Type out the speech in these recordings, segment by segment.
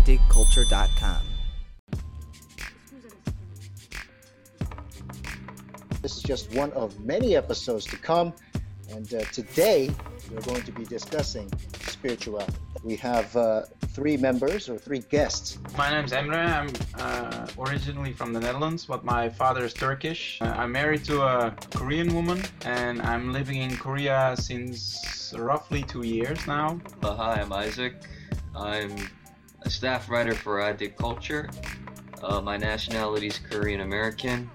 idigculture.com. This is just one of many episodes to come, and uh, today we're going to be discussing spirituality. We have uh, three members or three guests. My name's Emre. I'm uh, originally from the Netherlands, but my father is Turkish. Uh, I'm married to a Korean woman, and I'm living in Korea since roughly two years now. Uh, hi, I'm Isaac. I'm a staff writer for I Dig Culture. Uh, my nationality is Korean American.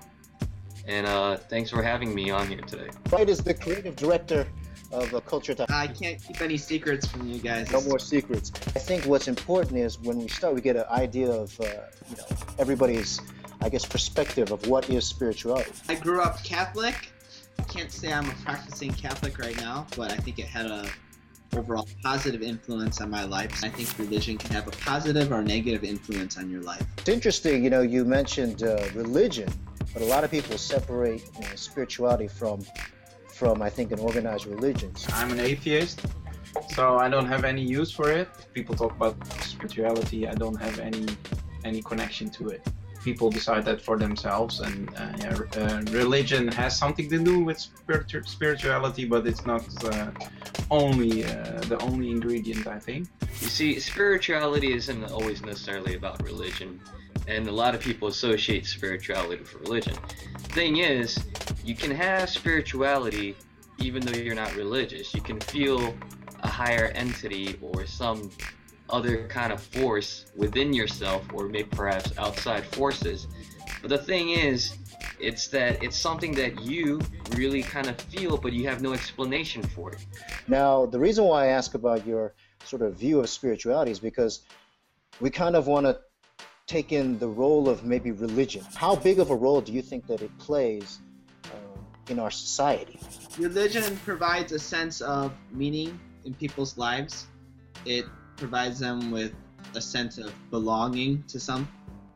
And uh, thanks for having me on here today. Wright is the creative director of uh, Culture. I can't keep any secrets from you guys. No more secrets. I think what's important is when we start, we get an idea of, uh, you know, everybody's, I guess, perspective of what is spirituality. I grew up Catholic. I can't say I'm a practicing Catholic right now, but I think it had a overall positive influence on my life. I think religion can have a positive or negative influence on your life. It's interesting, you know, you mentioned uh, religion, but a lot of people separate you know, spirituality from, from I think, an organized religion. I'm an atheist, so I don't have any use for it. If people talk about spirituality, I don't have any any connection to it. People decide that for themselves, and uh, yeah, uh, religion has something to do with spiritu- spirituality, but it's not uh, only uh, the only ingredient. I think. You see, spirituality isn't always necessarily about religion, and a lot of people associate spirituality with religion. Thing is, you can have spirituality even though you're not religious. You can feel a higher entity or some other kind of force within yourself, or maybe perhaps outside forces. But the thing is, it's that it's something that you really kind of feel, but you have no explanation for it. Now, the reason why I ask about your sort of view of spirituality is because we kind of want to take in the role of maybe religion. How big of a role do you think that it plays uh, in our society? Religion provides a sense of meaning in people's lives. It provides them with a sense of belonging to some.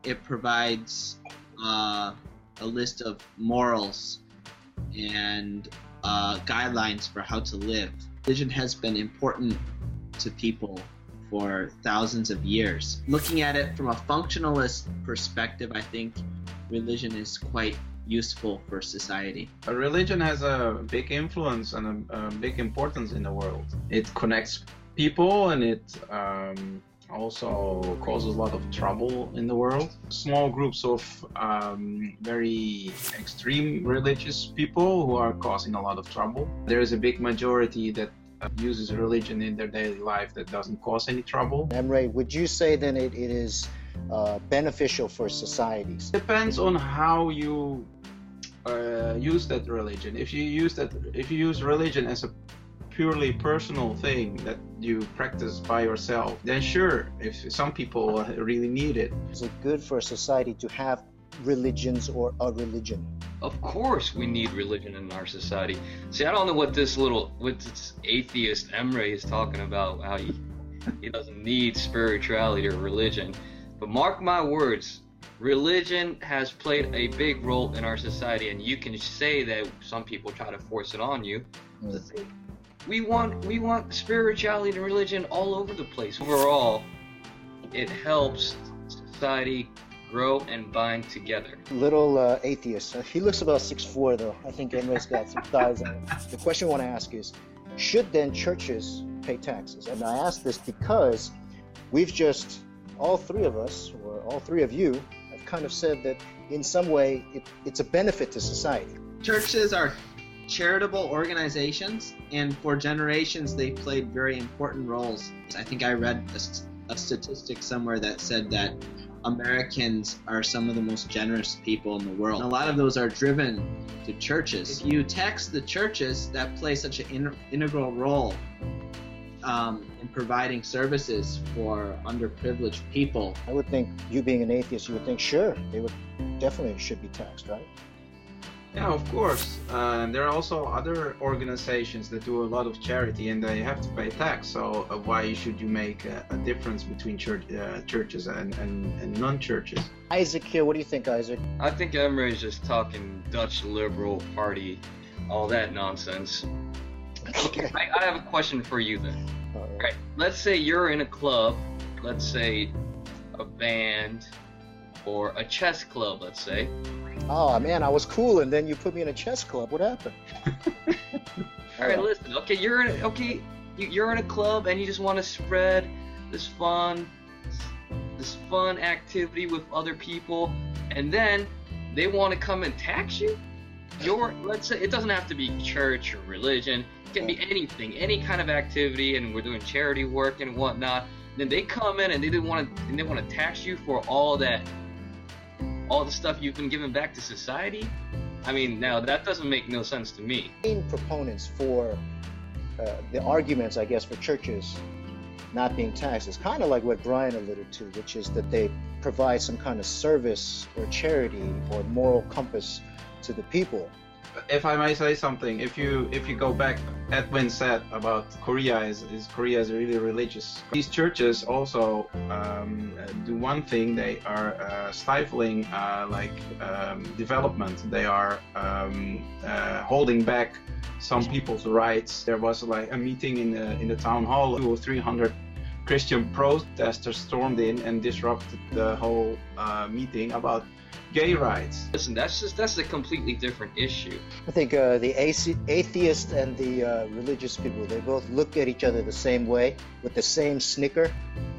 It provides uh, a list of morals and uh, guidelines for how to live. Religion has been important to people for thousands of years. Looking at it from a functionalist perspective, I think religion is quite useful for society. A religion has a big influence and a, a big importance in the world. It connects people and it um, also causes a lot of trouble in the world. Small groups of um, very extreme religious people who are causing a lot of trouble. There is a big majority that uses religion in their daily life that doesn't cause any trouble. Emre, would you say then it, it is uh, beneficial for societies? Depends on how you uh, use that religion. If you use that, if you use religion as a purely personal thing that you practice by yourself, then sure, if some people really need it. Is it good for a society to have religions or a religion? Of course, we need religion in our society. See, I don't know what this little, what this atheist Emre is talking about. How he he doesn't need spirituality or religion, but mark my words, religion has played a big role in our society, and you can say that some people try to force it on you. Mm. The thing, we want we want spirituality and religion all over the place. Overall, it helps society grow and bind together. Little uh, atheist. Uh, he looks about six four, though. I think Emre's got some thighs on him. The question I want to ask is, should then churches pay taxes? And I ask this because we've just, all three of us, or all three of you, have kind of said that in some way it, it's a benefit to society. Churches are charitable organizations, and for generations they played very important roles. I think I read a, a statistic somewhere that said that Americans are some of the most generous people in the world. And a lot of those are driven to churches. If you tax the churches that play such an in- integral role um, in providing services for underprivileged people, I would think you being an atheist, you would think sure they would definitely should be taxed, right? Yeah, of course. Uh, there are also other organizations that do a lot of charity and they have to pay tax. So uh, why should you make a, a difference between church, uh, churches and, and, and non-churches? Isaac here, what do you think, Isaac? I think Emre is just talking Dutch Liberal Party, all that nonsense. Okay. I, I have a question for you then. All right. Right. Let's say you're in a club. Let's say a band or a chess club, let's say. Oh man, I was cool, and then you put me in a chess club. What happened? All right, listen. Okay, you're in. A, okay, you, you're in a club and you just want to spread this fun, this fun activity with other people, and then they want to come and tax you. Your let's say it doesn't have to be church or religion. It can be anything, any kind of activity, and we're doing charity work and whatnot. Then they come in and they want to and they want to tax you for all that, all the stuff you've been giving back to society. I mean, now that doesn't make no sense to me. Main proponents for uh, the arguments, I guess, for churches not being taxed is kind of like what Brian alluded to, which is that they provide some kind of service or charity or moral compass to the people. If I may say something, if you if you go back, Edwin said about Korea is, is Korea is really religious. These churches also um, do one thing: they are uh, stifling uh, like um, development. They are um, uh, holding back some people's rights. There was like a meeting in the in the town hall, two or three hundred Christian protesters stormed in and disrupted the whole uh, meeting about gay rights. Listen, that's just that's a completely different issue. I think uh, the atheist and the uh, religious people they both look at each other the same way with the same snicker.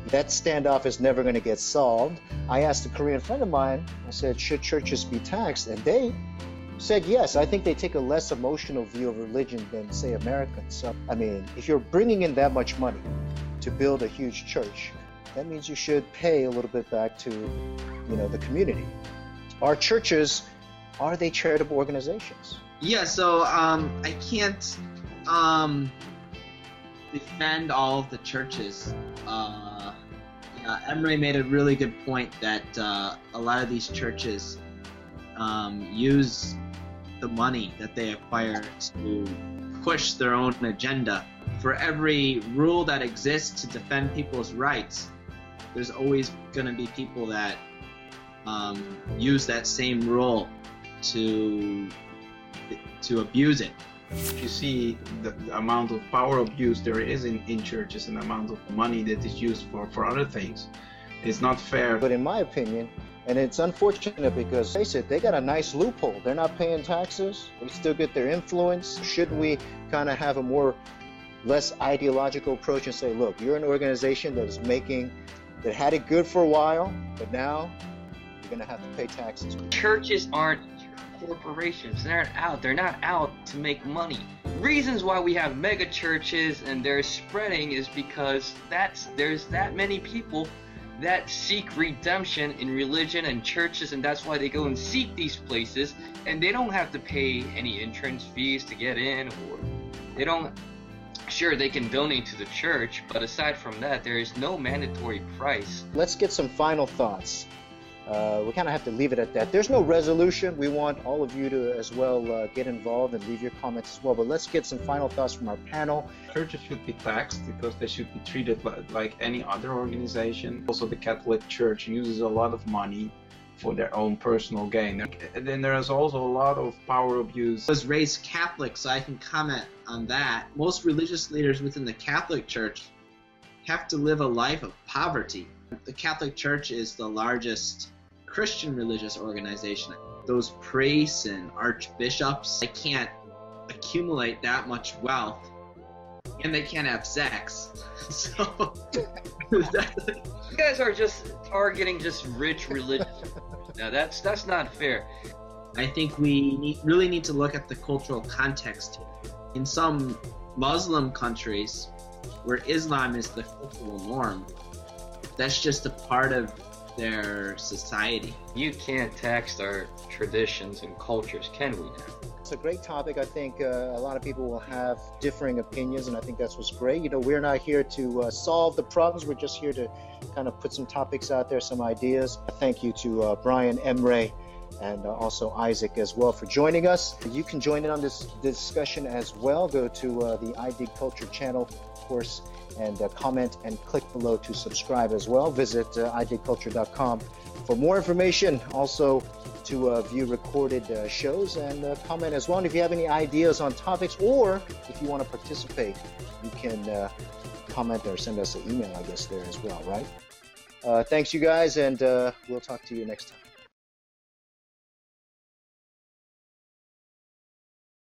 That standoff is never going to get solved. I asked a Korean friend of mine. I said, "Should churches be taxed?" And they said yes. I think they take a less emotional view of religion than say Americans. So, I mean, if you're bringing in that much money to build a huge church, that means you should pay a little bit back to, you know, the community. Our churches, are they charitable organizations? Yeah, so um, I can't um, defend all of the churches. Uh, Emre made a really good point that uh, a lot of these churches um, use the money that they acquire to push their own agenda. For every rule that exists to defend people's rights, there's always going to be people that um, use that same rule to to abuse it. If you see the, the, amount of power abuse there is in, in churches and the amount of money that is used for, for other things, it's not fair. But in my opinion, and it's unfortunate because, face it, they got a nice loophole. They're not paying taxes. They still get their influence. Shouldn't we kind of have a more, less ideological approach and say, look, you're an organization that is making, that had it good for a while, but now you're going to have to pay taxes. Churches aren't corporations. They're not out. They're not out to make money. Reasons why we have mega churches and they're spreading is because that's there's that many people that seek redemption in religion and churches, and that's why they go and seek these places, and they don't have to pay any entrance fees to get in, or they don't. Sure, they can donate to the church, but aside from that, there is no mandatory price. Let's get some final thoughts. Uh, we kind of have to leave it at that. There's no resolution. We want all of you to as well uh, get involved and leave your comments as well. But let's get some final thoughts from our panel. Churches should be taxed because they should be treated like any other organization. Also, the Catholic Church uses a lot of money for their own personal gain. And then there's also a lot of power abuse. I was raised Catholic, so I can comment on that. Most religious leaders within the Catholic Church have to live a life of poverty. The Catholic Church is the largest Christian religious organization. Those priests and archbishops, they can't accumulate that much wealth and they can't have sex. So you guys are just targeting just rich religious. now that's that's not fair. I think we need, really need to look at the cultural context. In some Muslim countries, where Islam is the cultural norm, that's just a part of their society. You can't tax our traditions and cultures, can we now? It's a great topic. I think uh, a lot of people will have differing opinions, and I think that's what's great. You know, we're not here to uh, solve the problems. We're just here to kind of put some topics out there, some ideas. Thank you to uh, Brian Emre and uh, also Isaac as well for joining us. You can join in on this discussion as well. Go to uh, the I Dig Culture channel, of course, and uh, comment and click below to subscribe as well. Visit uh, idigculture.com for more information. Also, to uh, view recorded uh, shows and uh, comment as well. And if you have any ideas on topics or if you want to participate, you can uh, comment or send us an email, I guess, there as well, right? Uh, thanks, you guys, and uh, we'll talk to you next time.